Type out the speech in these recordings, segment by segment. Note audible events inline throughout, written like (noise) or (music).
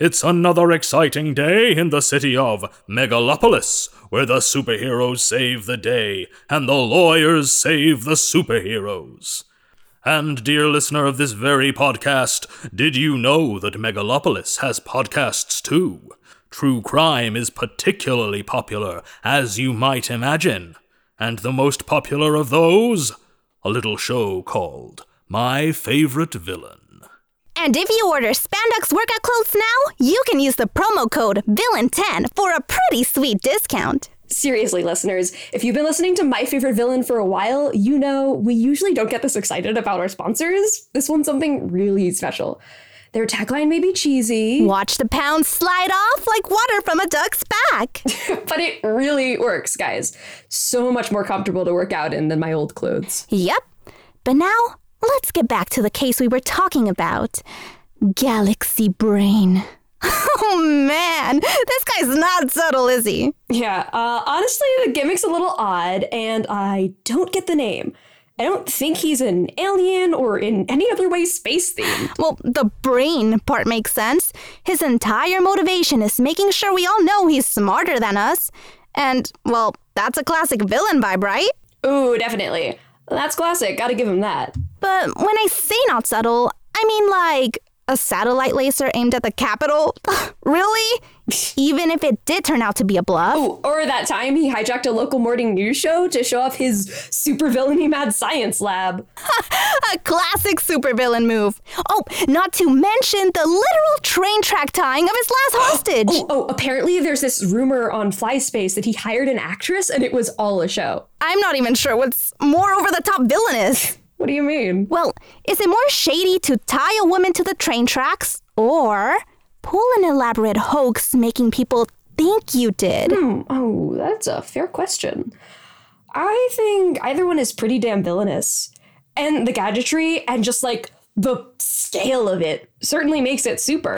It's another exciting day in the city of Megalopolis, where the superheroes save the day and the lawyers save the superheroes. And, dear listener of this very podcast, did you know that Megalopolis has podcasts too? True crime is particularly popular, as you might imagine. And the most popular of those? A little show called My Favorite Villain. And if you order spandex workout clothes now, you can use the promo code VILLAIN10 for a pretty sweet discount. Seriously, listeners, if you've been listening to My Favorite Villain for a while, you know we usually don't get this excited about our sponsors. This one's something really special. Their tagline may be cheesy, Watch the pounds slide off like water from a duck's back. (laughs) but it really works, guys. So much more comfortable to work out in than my old clothes. yep. But now, let's get back to the case we were talking about Galaxy Brain. (laughs) Oh man, this guy's not subtle, is he? Yeah, uh, honestly, the gimmick's a little odd, and I don't get the name. I don't think he's an alien or in any other way space themed. Well, the brain part makes sense. His entire motivation is making sure we all know he's smarter than us. And, well, that's a classic villain vibe, right? Ooh, definitely. That's classic. Gotta give him that. But when I say not subtle, I mean like a satellite laser aimed at the Capitol? (laughs) really? Even if it did turn out to be a bluff? Ooh, or that time he hijacked a local morning news show to show off his supervillainy mad science lab. (laughs) A classic supervillain move. Oh, not to mention the literal train track tying of his last (gasps) hostage. Oh, oh, apparently there's this rumor on FlySpace that he hired an actress and it was all a show. I'm not even sure what's more over the top villainous. What do you mean? Well, is it more shady to tie a woman to the train tracks or pull an elaborate hoax making people think you did? Hmm, oh, that's a fair question. I think either one is pretty damn villainous. And the gadgetry and just like the scale of it certainly makes it super.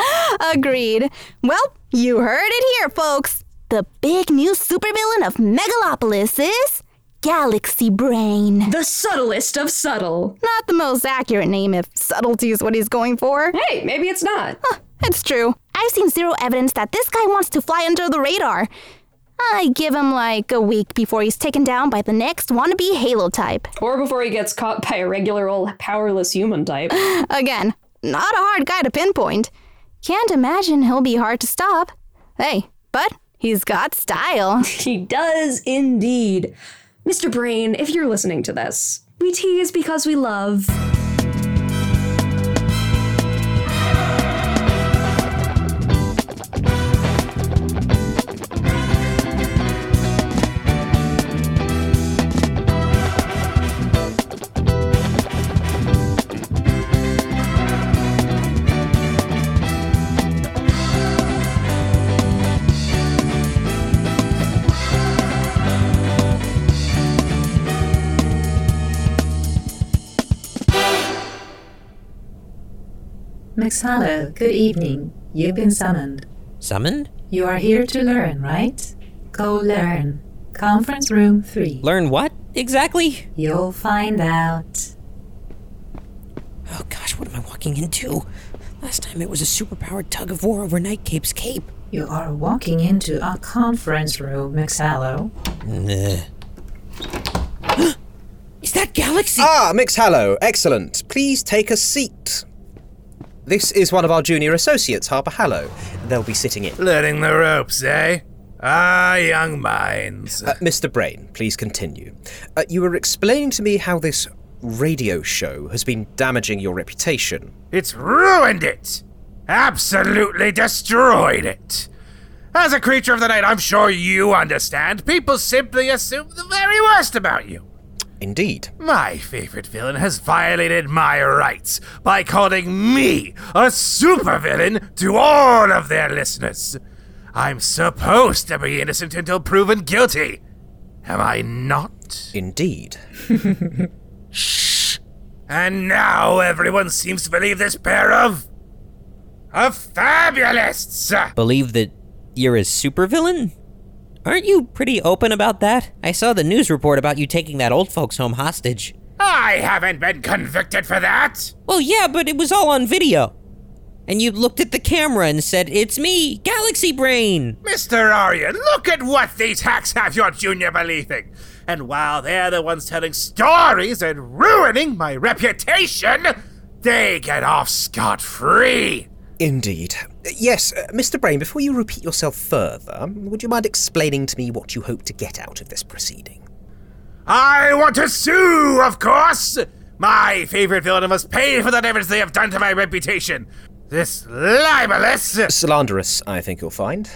(laughs) Agreed. Well, you heard it here, folks. The big new supervillain of Megalopolis is Galaxy Brain. the subtlest of subtle. Not the most accurate name if subtlety is what he's going for. Hey, maybe it's not. Huh, it's true. I've seen zero evidence that this guy wants to fly under the radar. I give him like a week before he's taken down by the next wannabe Halo type. Or before he gets caught by a regular old powerless human type. (laughs) Again, not a hard guy to pinpoint. Can't imagine he'll be hard to stop. Hey, but he's got style. (laughs) he does indeed. Mr. Brain, if you're listening to this, we tease because we love. Mx. Hallo, good evening. You've been summoned. Summoned? You are here to learn, right? Go learn. Conference room 3. Learn what exactly? You'll find out. Oh gosh, what am I walking into? Last time it was a superpowered tug of war over Nightcape's cape. You are walking into a conference room, Mx. Hallo. Nah. (gasps) Is that Galaxy? Ah, Mx. Hallo, excellent. Please take a seat. This is one of our junior associates, Harper Hallo. They'll be sitting in. Learning the ropes, eh? Ah, young minds. Uh, Mr. Brain, please continue. Uh, you were explaining to me how this radio show has been damaging your reputation. It's ruined it! Absolutely destroyed it! As a creature of the night, I'm sure you understand. People simply assume the very worst about you. Indeed. My favorite villain has violated my rights by calling me a supervillain to all of their listeners. I'm supposed to be innocent until proven guilty. Am I not? Indeed. (laughs) Shh. And now everyone seems to believe this pair of. of fabulists! Believe that you're a supervillain? Aren't you pretty open about that? I saw the news report about you taking that old folks home hostage. I haven't been convicted for that! Well, yeah, but it was all on video. And you looked at the camera and said, It's me, Galaxy Brain! Mr. Aria, look at what these hacks have your junior believing. And while they're the ones telling stories and ruining my reputation, they get off scot free. Indeed. Yes, uh, Mr. Brain, before you repeat yourself further, would you mind explaining to me what you hope to get out of this proceeding? I want to sue, of course! My favorite villain must pay for the damage they have done to my reputation. This libelous, Slanderous, I think you'll find.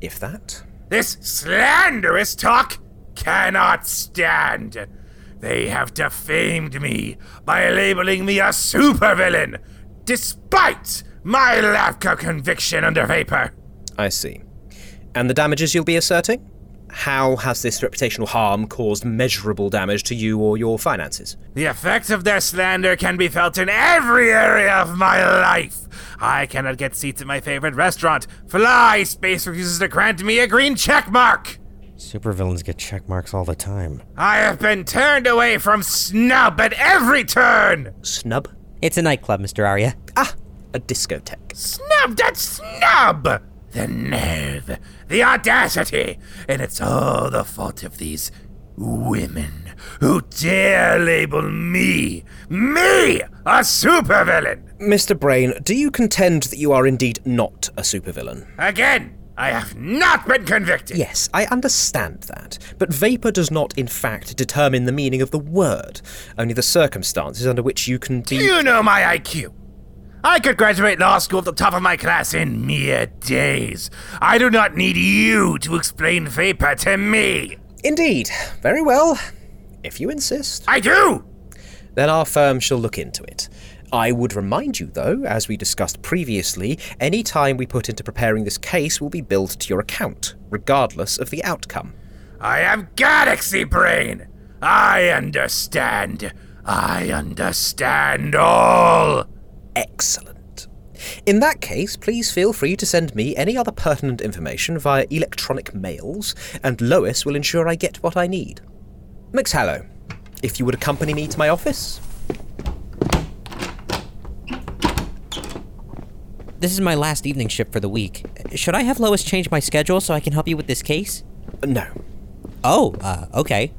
If that. this slanderous talk cannot stand. They have defamed me by labeling me a supervillain, despite my lack of conviction under vapor. I see. And the damages you'll be asserting? How has this reputational harm caused measurable damage to you or your finances? The effects of their slander can be felt in every area of my life. I cannot get seats at my favorite restaurant. Fly Space refuses to grant me a green check mark. Supervillains get check marks all the time. I have been turned away from snub at every turn. Snub? It's a nightclub, Mr. Aria. Ah, a discotheque. Snubbed at snub. The nerve, the audacity, and it's all the fault of these women who dare label me, me, a supervillain. Mr. Brain, do you contend that you are indeed not a supervillain? Again, I have not been convicted. Yes, I understand that. But vapor does not, in fact, determine the meaning of the word, only the circumstances under which you can be. You know my IQ. I could graduate law school at the top of my class in mere days. I do not need you to explain vapor to me. Indeed. Very well. If you insist. I do. Then our firm shall look into it. I would remind you, though, as we discussed previously, any time we put into preparing this case will be billed to your account, regardless of the outcome. I am Galaxy Brain. I understand. I understand all. Excellent. In that case, please feel free to send me any other pertinent information via electronic mails, and Lois will ensure I get what I need. Mx. Hallo, if you would accompany me to my office. This is my last evening shift for the week. Should I have Lois change my schedule so I can help you with this case? No. Oh, uh, okay.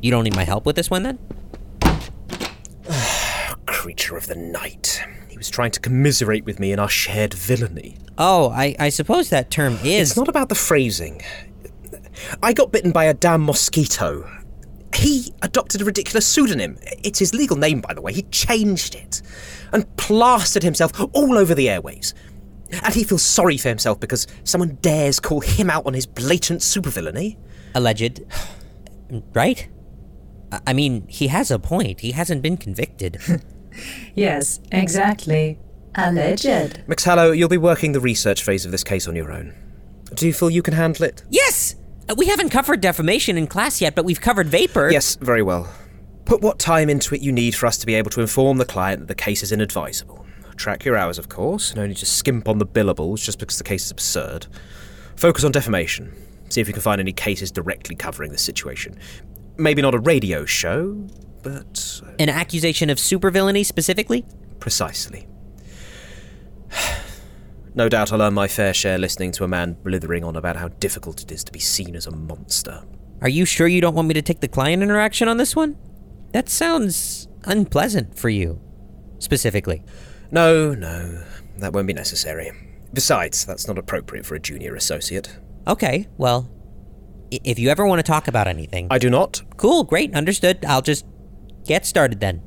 You don't need my help with this one then? (sighs) Creature of the night. He was trying to commiserate with me in our shared villainy. Oh, I, I suppose that term is. It's not about the phrasing. I got bitten by a damn mosquito. He adopted a ridiculous pseudonym. It's his legal name, by the way. He changed it and plastered himself all over the airways. And he feels sorry for himself because someone dares call him out on his blatant supervillainy. alleged. (sighs) Right? I- I mean, he has a point. He hasn't been convicted. (laughs) Yes, exactly. Alleged. Mx. Hallo, you'll be working the research phase of this case on your own. Do you feel you can handle it? yes! Uh, We haven't covered defamation in class yet, but we've covered vapor. Yes, very well. Put what time into it you need for us to be able to inform the client that the case is inadvisable. Track your hours, of course, and only just skimp on the billables just because the case is absurd. Focus on defamation. See if you can find any cases directly covering this situation. Maybe not a radio show, but uh, An accusation of supervillainy specifically? precisely. (sighs) No doubt I'll earn my fair share listening to a man blithering on about how difficult it is to be seen as a monster. Are you sure you don't want me to take the client interaction on this one? That sounds unpleasant for you. Specifically. No, no, that won't be necessary. Besides, that's not appropriate for a junior associate. Okay, well, if you ever want to talk about anything. I do not. Cool, great, understood. I'll just get started then.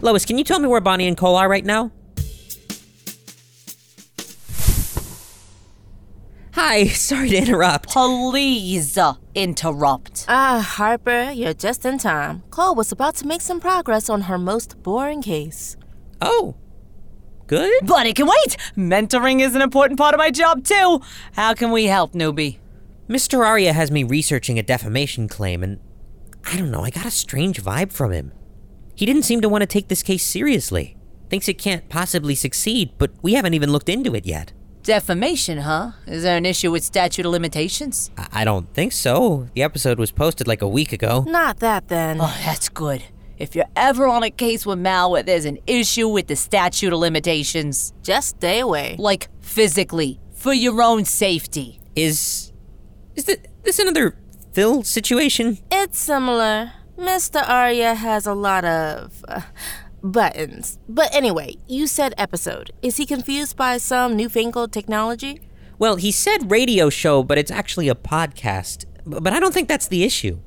Lois, can you tell me where Bonnie and Cole are right now? Hi, (laughs) sorry to interrupt. Please uh, interrupt. Ah, Harper, you're just in time. Cole was about to make some progress on her most boring case. Oh, good. But it can wait. Mentoring is an important part of my job, too. How can we help, newbie? Mr. Aria has me researching a defamation claim, and I don't know, I got a strange vibe from him. He didn't seem to want to take this case seriously. Thinks it can't possibly succeed, but we haven't even looked into it yet. Defamation, huh? Is there an issue with statute of limitations? I, I don't think so. The episode was posted like a week ago. Not that then. Oh, that's good. If you're ever on a case with Mal where there's an issue with the statute of limitations, Just stay away. like physically, for your own safety. Is. Is th- this another Phil situation? It's similar. Mr. Aria has a lot of uh, buttons. But anyway, you said episode. Is he confused by some newfangled technology? Well, he said radio show, but it's actually a podcast. B- But I don't think that's the issue.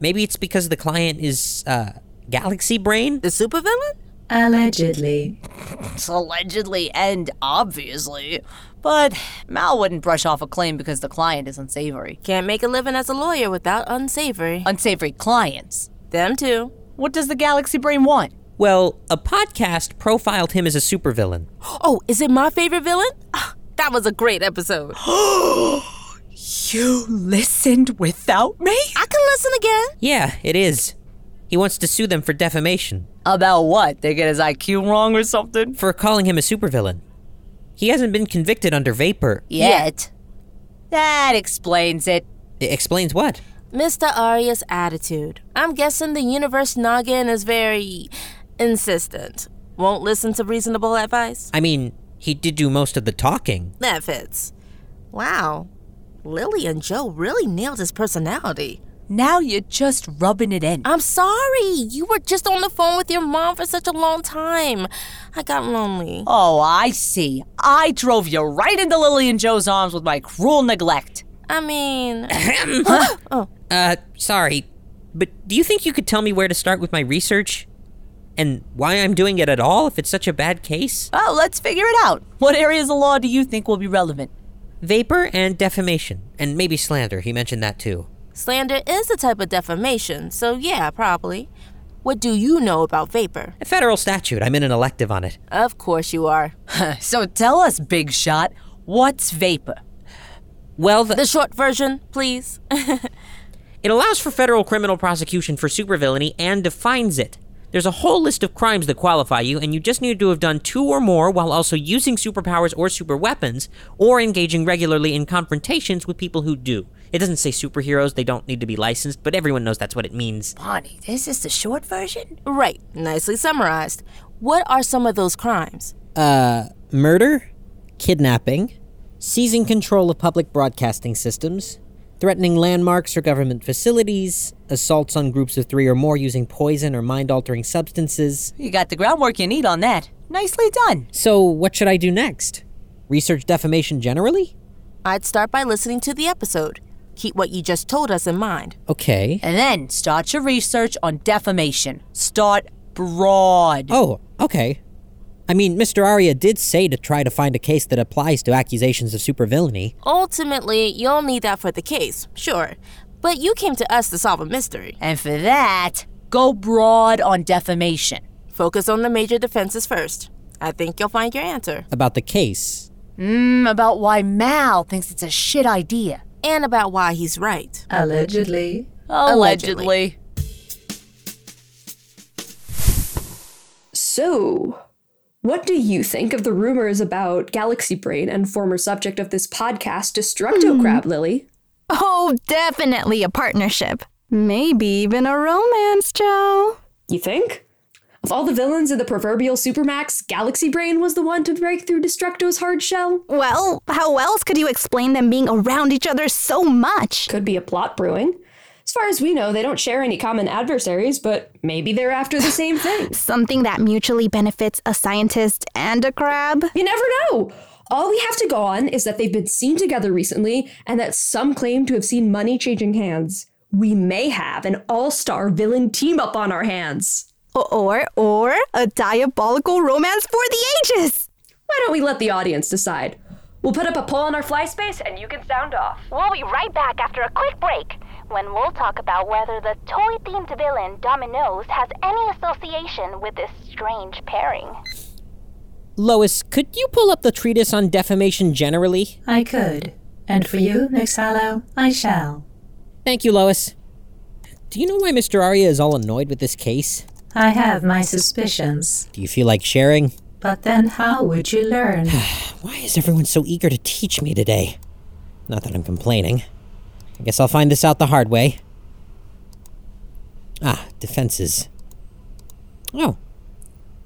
Maybe it's because the client is, uh, Galaxy Brain? The supervillain? Allegedly. It's allegedly and obviously. But Mal wouldn't brush off a claim because the client is unsavory. Can't make a living as a lawyer without unsavory. Unsavory clients. Them too. What does the Galaxy Brain want? Well, a podcast profiled him as a supervillain. (gasps) Oh, is it my favorite villain? Ah, that was a great episode. (gasps) You listened without me? I can listen again. Yeah, it is. He wants to sue them for defamation, About what? They get his IQ wrong or something? for calling him a supervillain. He hasn't been convicted under Vapor. Yet. That explains it. It explains what? Mr. Aria's attitude. I'm guessing the universe noggin is very insistent. Won't listen to reasonable advice? I mean, he did do most of the talking. That fits. Wow. Lily and Jo really nailed his personality. Now you're just rubbing it in. I'm sorry. You were just on the phone with your mom for such a long time. I got lonely. Oh, I see. I drove you right into Lily and Jo's arms with my cruel neglect. I mean, (laughs) (laughs) oh Uh, sorry, but do you think you could tell me where to start with my research? And why I'm doing it at all if it's such a bad case? Oh, let's figure it out. What areas of law do you think will be relevant? Vapor and defamation, and maybe slander, he mentioned that too. Slander is a type of defamation, so yeah, probably. What do you know about vapor? A federal statute, I'm in an elective on it. Of course you are. (laughs) so tell us, Big Shot, what's vapor? Well, the, The short version, please. (laughs) it allows for federal criminal prosecution for supervillainy and defines it. There's a whole list of crimes that qualify you, and you just need to have done two or more while also using superpowers or super weapons, or engaging regularly in confrontations with people who do. It doesn't say superheroes, they don't need to be licensed, but everyone knows that's what it means. Bonnie, this is the short version? right, nicely summarized. What are some of those crimes? Uh, murder, kidnapping, seizing control of public broadcasting systems, threatening landmarks or government facilities, assaults on groups of three or more using poison or mind altering substances. You got the groundwork you need on that. Nicely done. So, what should I do next? Research defamation generally? I'd start by listening to the episode. Keep what you just told us in mind. Okay. And then start your research on defamation. Start broad. Oh, okay. I mean, Mr. Aria did say to try to find a case that applies to accusations of supervillainy. Ultimately, you'll need that for the case, sure. But you came to us to solve a mystery. And for that, go broad on defamation. Focus on the major defenses first. I think you'll find your answer. About the case. Mmm, about why Mal thinks it's a shit idea. And about why he's right. Allegedly. Allegedly. So, what do you think of the rumors about Galaxy Brain and former subject of this podcast, Destructo hmm. Crab, Lily? Oh, definitely a partnership. Maybe even a romance, Jo. You think? Of all the villains in the proverbial Supermax, Galaxy Brain was the one to break through Destructo's hard shell? Well, how else could you explain them being around each other so much? Could be a plot brewing. As far as we know, they don't share any common adversaries, but maybe they're after the same (laughs) thing. Something that mutually benefits a scientist and a crab? You never know. All we have to go on is that they've been seen together recently and that some claim to have seen money changing hands. We may have an all star villain team up on our hands. Or, or a diabolical romance for the ages. Why don't we let the audience decide? We'll put up a poll on our fly space and you can sound off. We'll be right back after a quick break when we'll talk about whether the toy themed villain Dominoes has any association with this strange pairing. Lois, could you pull up the treatise on defamation generally? I could. And for you, Nixalo, I shall. Thank you, Lois. Do you know why Mr. Aria is all annoyed with this case? I have my suspicions. Do you feel like sharing? But then how would you learn? (sighs) Why is everyone so eager to teach me today? Not that I'm complaining. I guess I'll find this out the hard way. Ah, defenses. Oh.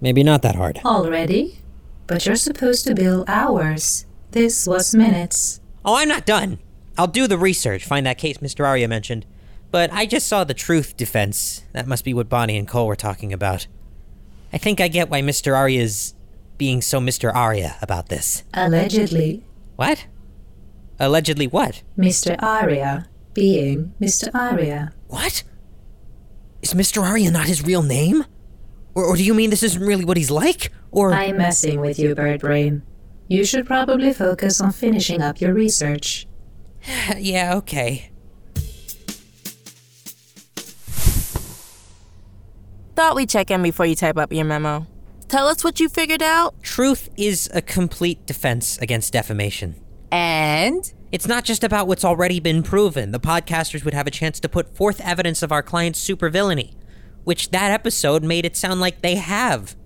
Maybe not that hard. Already? But you're supposed to bill hours. This was minutes. Oh, I'm not done. I'll do the research, find that case Mr. Aria mentioned. But I just saw the truth defense. That must be what Bonnie and Cole were talking about. I think I get why Mr. Aria's being so Mr. Aria about this. Allegedly, What? Allegedly what? Mr. Aria being Mr. Aria. What? Is Mr. Aria not his real name? Or, or do you mean this isn't really what he's like? Or. I'm messing with you, Birdbrain. You should probably focus on finishing up your research. (sighs) yeah, okay. Thought we'd check in before you type up your memo. Tell us what you figured out. Truth is a complete defense against defamation. And? It's not just about what's already been proven. The podcasters would have a chance to put forth evidence of our client's supervillainy, which that episode made it sound like they have.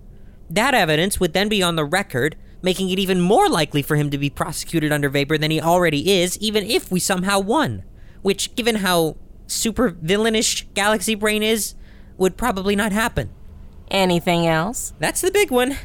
That evidence would then be on the record, making it even more likely for him to be prosecuted under Vapor than he already is, even if we somehow won. Which, given how supervillainish Galaxy Brain is, would probably not happen. Anything else? That's the big one.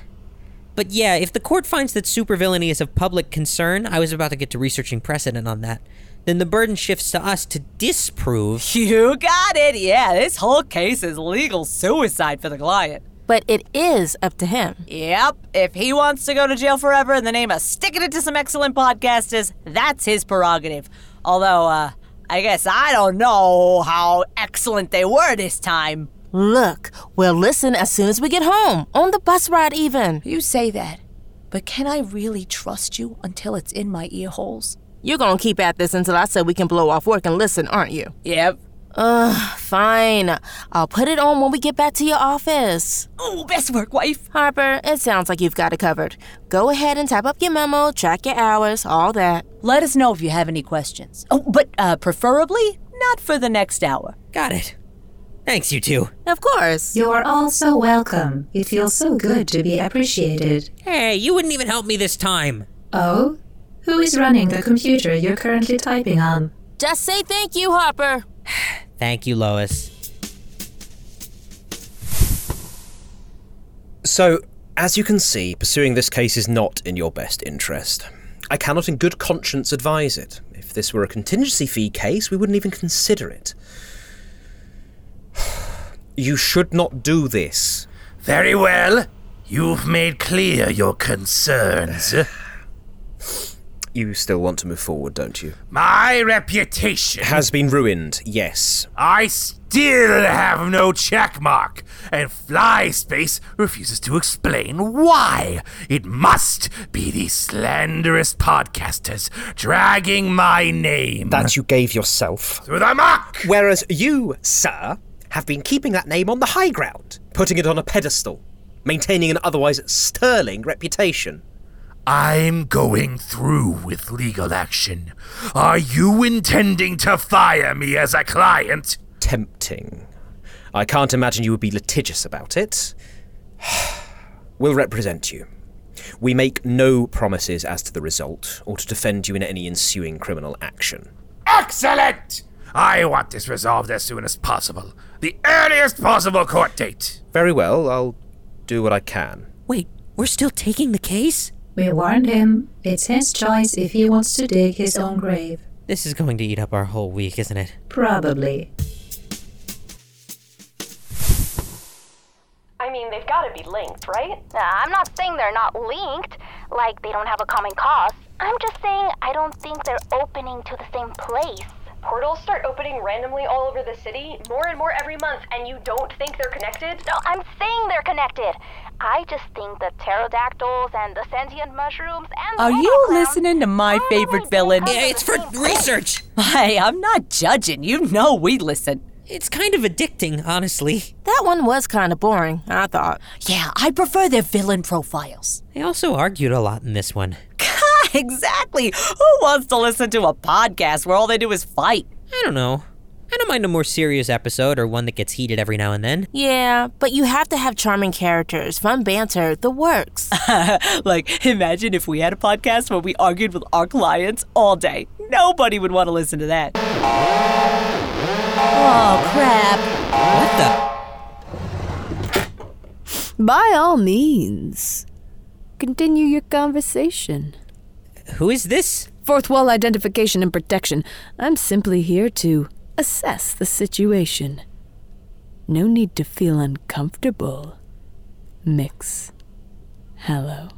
But yeah, if the court finds that supervillainy is of public concern, I was about to get to researching precedent on that, then the burden shifts to us to disprove. (laughs) You got it. Yeah, this whole case is legal suicide for the client. But it is up to him. Yep. If he wants to go to jail forever in the name of sticking it to some excellent podcasters, that's his prerogative. Although, uh, I guess I don't know how excellent they were this time. Look, we'll listen as soon as we get home, on the bus ride, even. You say that, but can I really trust you until it's in my ear holes? You're gonna keep at this until I say we can blow off work and listen, aren't you? Yep. Ugh, fine. I'll put it on when we get back to your office. Oh, best work, wife. Harper, it sounds like you've got it covered. Go ahead and type up your memo, track your hours, all that. Let us know if you have any questions. Oh, but uh, preferably not for the next hour. Got it. Thanks, you two. Of course. You are all so welcome. It feels so good to be appreciated. Hey, you wouldn't even help me this time. Oh? Who is running the computer you're currently typing on? Just say thank you, Harper. (sighs) Thank you, Lois. So, as you can see, pursuing this case is not in your best interest. I cannot in good conscience advise it. If this were a contingency fee case, we wouldn't even consider it. You should not do this. Very well. You've made clear your concerns. (sighs) You still want to move forward, don't you? My reputation Has been ruined, yes. I still have no checkmark, and FlySpace refuses to explain why. It must be these slanderous podcasters dragging my name That you gave yourself. through the muck. Whereas you, sir, have been keeping that name on the high ground, putting it on a pedestal, maintaining an otherwise sterling reputation. I'm going through with legal action. Are you intending to fire me as a client? Tempting. I can't imagine you would be litigious about it. (sighs) we'll represent you. We make no promises as to the result, or to defend you in any ensuing criminal action. Excellent! I want this resolved as soon as possible. The earliest possible court date. Very well, I'll do what I can. Wait, we're still taking the case? We warned him. It's his choice if he wants to dig his own grave. This is going to eat up our whole week, isn't it? Probably. I mean, they've got to be linked, right? Uh, I'm not saying they're not linked, like they don't have a common cause. I'm just saying I don't think they're opening to the same place. Portals start opening randomly all over the city, more and more every month, and you don't think they're connected? No, I'm saying they're connected. I just think the pterodactyls and the sentient mushrooms and the Are you Megaclown listening to my favorite villain? Yeah, it's for research. Hey, I'm not judging. You know we listen. It's kind of addicting, honestly. That one was kind of boring, I thought. Yeah, I prefer their villain profiles. They also argued a lot in this one. (laughs) exactly. Who wants to listen to a podcast where all they do is fight? I don't know. I don't mind a more serious episode or one that gets heated every now and then. Yeah, but you have to have charming characters, fun banter, the works. (laughs) like, imagine if we had a podcast where we argued with our clients all day. Nobody would want to listen to that. Oh, crap. What the? By all means, continue your conversation. Who is this? Fourth wall identification and protection. I'm simply here to assess the situation. No need to feel uncomfortable. Mix. Hello.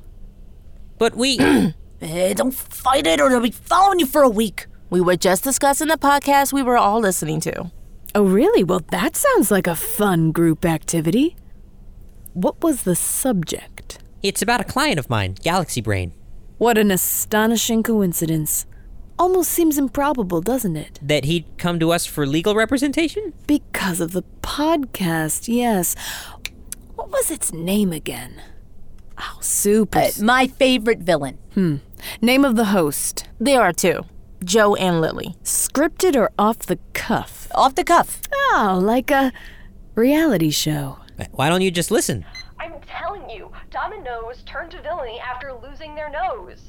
But we. (clears throat) Eh, don't fight it or they'll be following you for a week. We were just discussing the podcast we were all listening to. Oh, really? Well, that sounds like a fun group activity. What was the subject? It's about a client of mine, Galaxy Brain. What an astonishing coincidence. Almost seems improbable, doesn't it? That he'd come to us for legal representation? Because of the podcast, yes. What was its name again? Oh, super. Uh, my favorite villain. Hmm. Name of the host. There are two Jo and Lily. Scripted or off the cuff? Off the cuff. Oh, like a reality show. Why don't you just listen? I'm telling you, Dominoes turned to villainy after losing their nose.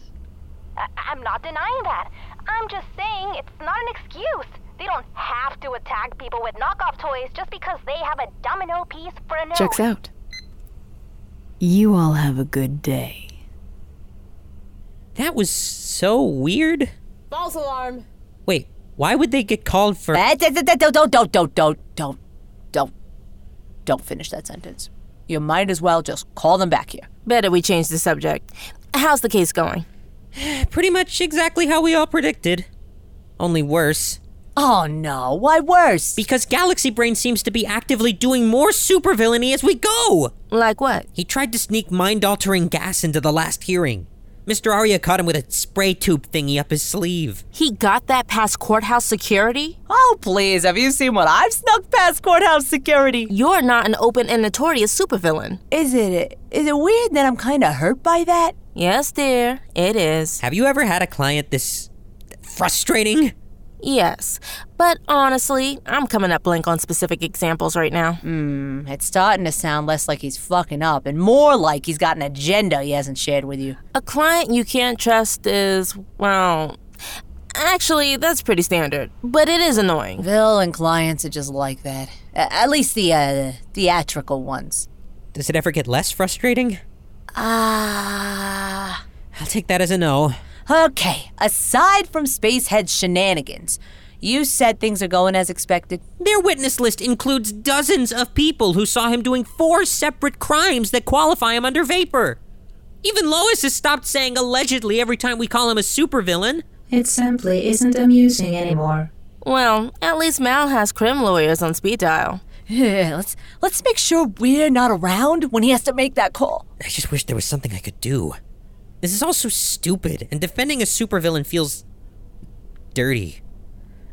I- I'm not denying that. I'm just saying it's not an excuse. They don't have to attack people with knockoff toys just because they have a domino piece for a nose. Checks out. You all have a good day. That was so weird. False alarm. Wait, why would they get called for. Eh, Don't, don't, don't, don't, don't, don't, don't, don't finish that sentence. You might as well just call them back here. Better we change the subject. How's the case going? (sighs) Pretty much exactly how we all predicted. Only worse. Oh no, why worse? Because Galaxy Brain seems to be actively doing more supervillainy as we go! Like what? He tried to sneak mind altering gas into the last hearing. Mr. Aria caught him with a spray tube thingy up his sleeve. He got that past courthouse security? Oh, please, have you seen what I've snuck past courthouse security? You're not an open and notorious supervillain. Is it is it weird that I'm kind of hurt by that? Yes, dear, it is. Have you ever had a client this frustrating? Yes, but honestly, I'm coming up blank on specific examples right now. Hmm, it's starting to sound less like he's fucking up and more like he's got an agenda he hasn't shared with you. A client you can't trust is, well, actually, that's pretty standard, but it is annoying. Bill and clients are just like that. At least the uh, theatrical ones. Does it ever get less frustrating? Ah. I'll take that as a no. Okay, aside from Spacehead's shenanigans, you said things are going as expected. Their witness list includes dozens of people who saw him doing four separate crimes that qualify him under Vapor. Even Lois has stopped saying allegedly every time we call him a supervillain. It simply isn't amusing anymore. Well, at least Mal has crim lawyers on speed dial. Yeah, let's let's make sure we're not around when he has to make that call. I just wish there was something I could do. This is all so stupid, and defending a supervillain feels dirty.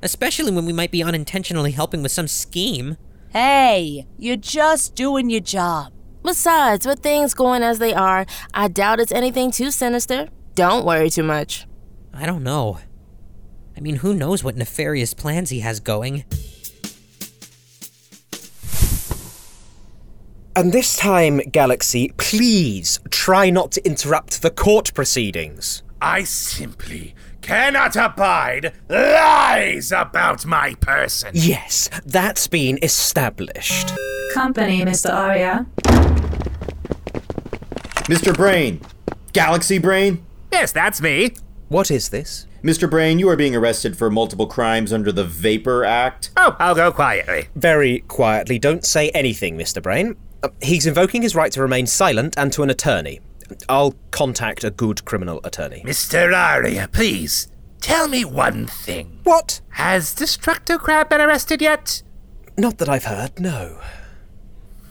Especially when we might be unintentionally helping with some scheme. Hey, you're just doing your job. Besides, with things going as they are, I doubt it's anything too sinister. Don't worry too much. I don't know. I mean, who knows what nefarious plans he has going? And this time, Galaxy, please try not to interrupt the court proceedings. I simply cannot abide lies about my person. Yes, that's been established. Company, Mr. Aria. Mr. Brain! Galaxy Brain? Yes, that's me. What is this? Mr. Brain, you are being arrested for multiple crimes under the Vapor Act. Oh, I'll go quietly. Very quietly, don't say anything, Mr. Brain. Uh, he's invoking his right to remain silent and to an attorney. I'll contact a good criminal attorney. Mr. Aria, please, tell me one thing. What? Has Destructo Crab been arrested yet? Not that I've heard, no.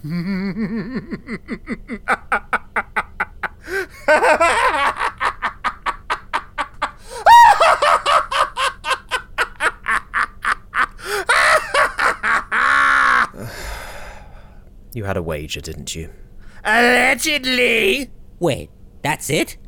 (laughs) you had a wager, didn't you? Allegedly. Wait, that's it?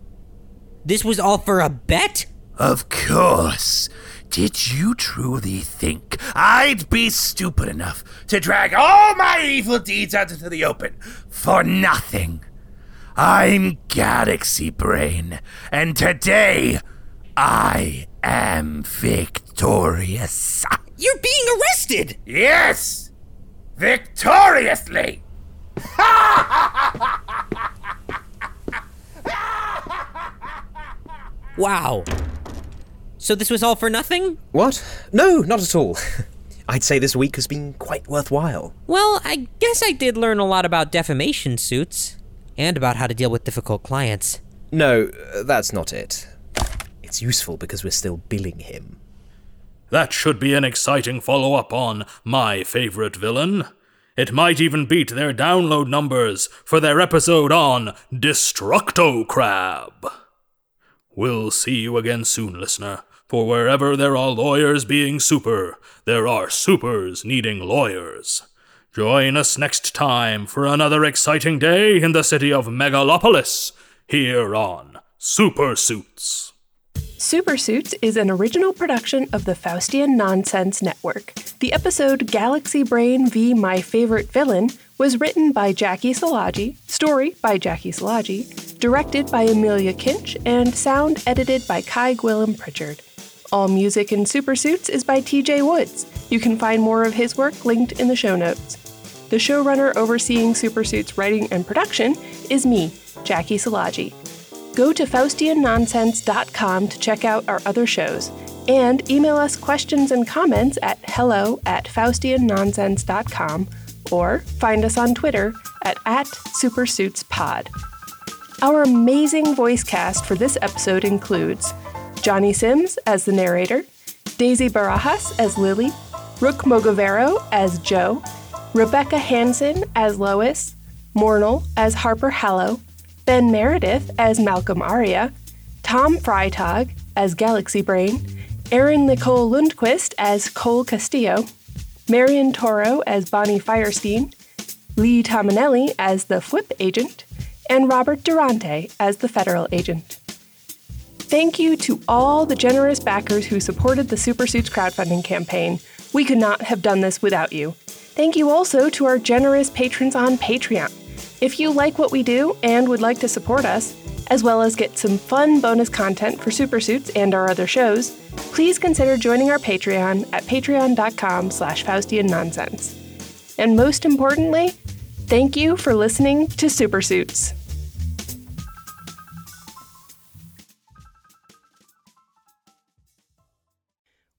This was all for a bet? Of course. Did you truly think I'd be stupid enough to drag all my evil deeds out into the open for nothing? I'm Galaxy Brain, and today I am victorious. You're being arrested! Yes! Victoriously! Wow. So this was all for nothing? What? No, not at all. (laughs) I'd say this week has been quite worthwhile. Well, I guess I did learn a lot about defamation suits and about how to deal with difficult clients. No, uh, that's not it. It's useful because we're still billing him. That should be an exciting follow up on My Favorite Villain. It might even beat their download numbers for their episode on Destructo Crab. We'll see you again soon, listener, for wherever there are lawyers being super, there are supers needing lawyers. Join us next time for another exciting day in the city of Megalopolis, here on Super Suits. Super Suits is an original production of the Faustian Nonsense Network. The episode Galaxy Brain v My Favorite Villain was written by Jaci Seelagy, story by Jaci Seelagy, directed by Amelia Kinch, and sound edited by Cai Gwilym Pritchard. All music in Super Suits is by TJ Woods. You can find more of his work linked in the show notes. The showrunner overseeing Super Suits writing and production is me, Jaci Seelagy. Go to FaustianNonsense.com to check out our other shows, and email us questions and comments at hello at FaustianNonsense.com or find us on Twitter at, at SuperSuitsPod. Our amazing voice cast for this episode includes Jonny Sims as the narrator, Daisy Barajas as Lily, Rook Mogavero as Jo, Rebecca Hansson as Lois, Mornal as Harper Hallo, Ben Meredith as Malcolm Aria, Thom Freitag as Galaxy Brain, Erin Nicole Lundquist as Cole Castillo, Marion Toro as Bonnie Firestein, Lee Tomanelli as the Flip Agent, and Robert Durante as the Federal Agent. Thank you to all the generous backers who supported the Supersuits crowdfunding campaign. We could not have done this without you. Thank you also to our generous patrons on Patreon. If you like what we do and would like to support us, as well as get some fun bonus content for Supersuits and our other shows, please consider joining our Patreon at patreon.com slash Faustian Nonsense. And most importantly, thank you for listening to Supersuits.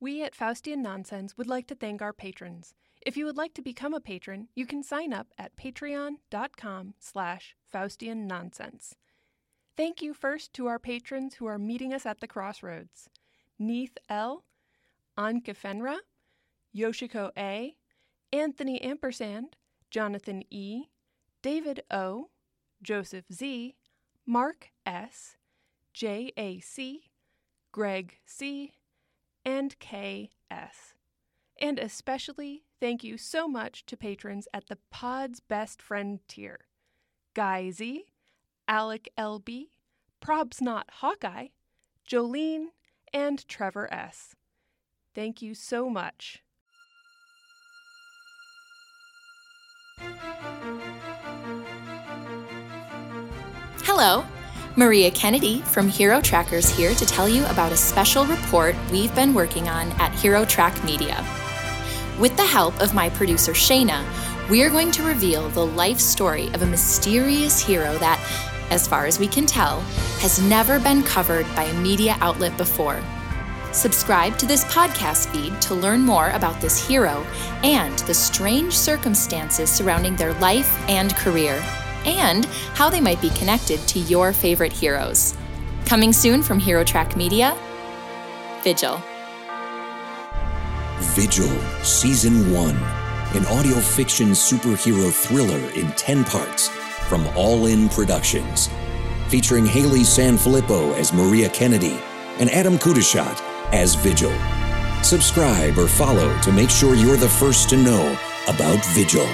We at Faustian Nonsense would like to thank our patrons. If you would like to become a patron, you can sign up at patreon.com slash Faustian Nonsense. Thank you first to our patrons who are meeting us at the crossroads. Neith L., Anke Fenra, Yoshiko A., Anthony Ampersand, Jonathan E., David O., Joseph Z., Mark S., J.A.C., Greg C., and K. And especially thank you so much to patrons at the Pod's Best Friend tier Guy Z., Alec LB, Probs Not Hawkeye, Jolene, and Trevor S. Thank you so much. Hello, Maria Kennedy from Hero Trackers here to tell you about a special report we've been working on at Hero Track Media. With the help of my producer Shayna, we're going to reveal the life story of a mysterious hero that, as far as we can tell, has never been covered by a media outlet before. Subscribe to this podcast feed to learn more about this hero and the strange circumstances surrounding their life and career, and how they might be connected to your favorite heroes. Coming soon from Hero Track Media, Vigil. Vigil, Season 1, an audio fiction superhero thriller in 10 parts from All In Productions. Featuring Haley Sanfilippo as Maria Kennedy and Adam Kudashat as Vigil. Subscribe or follow to make sure you're the first to know about Vigil.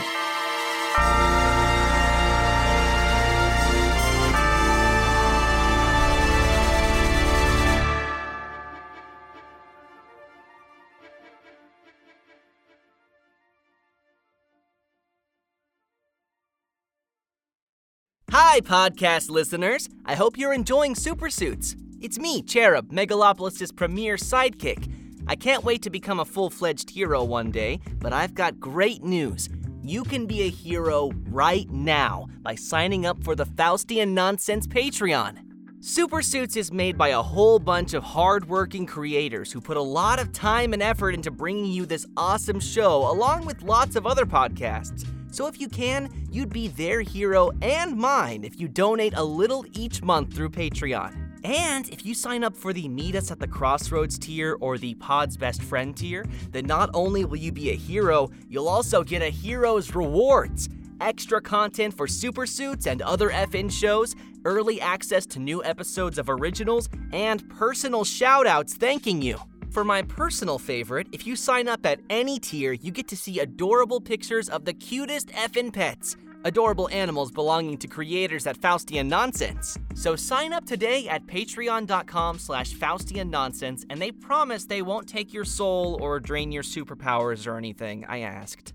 Hi, podcast listeners. I hope you're enjoying Super Suits. It's me, Cherub, Megalopolis' premier sidekick. I can't wait to become a full fledged hero one day, but I've got great news. You can be a hero right now by signing up for the Faustian Nonsense Patreon. Super Suits is made by a whole bunch of hardworking creators who put a lot of time and effort into bringing you this awesome show, along with lots of other podcasts. So if you can, you'd be their hero and mine if you donate a little each month through Patreon. And if you sign up for the Meet Us at the Crossroads tier or the Pod's Best Friend tier, then not only will you be a hero, you'll also get a hero's rewards extra content for super suits and other FN shows, early access to new episodes of originals, and personal shoutouts thanking you. For my personal favorite, if you sign up at any tier, you get to see adorable pictures of the cutest effin' pets. Adorable animals belonging to creators at Faustian Nonsense. So sign up today at patreon.com slash Faustian Nonsense, and they promise they won't take your soul or drain your superpowers or anything, I asked.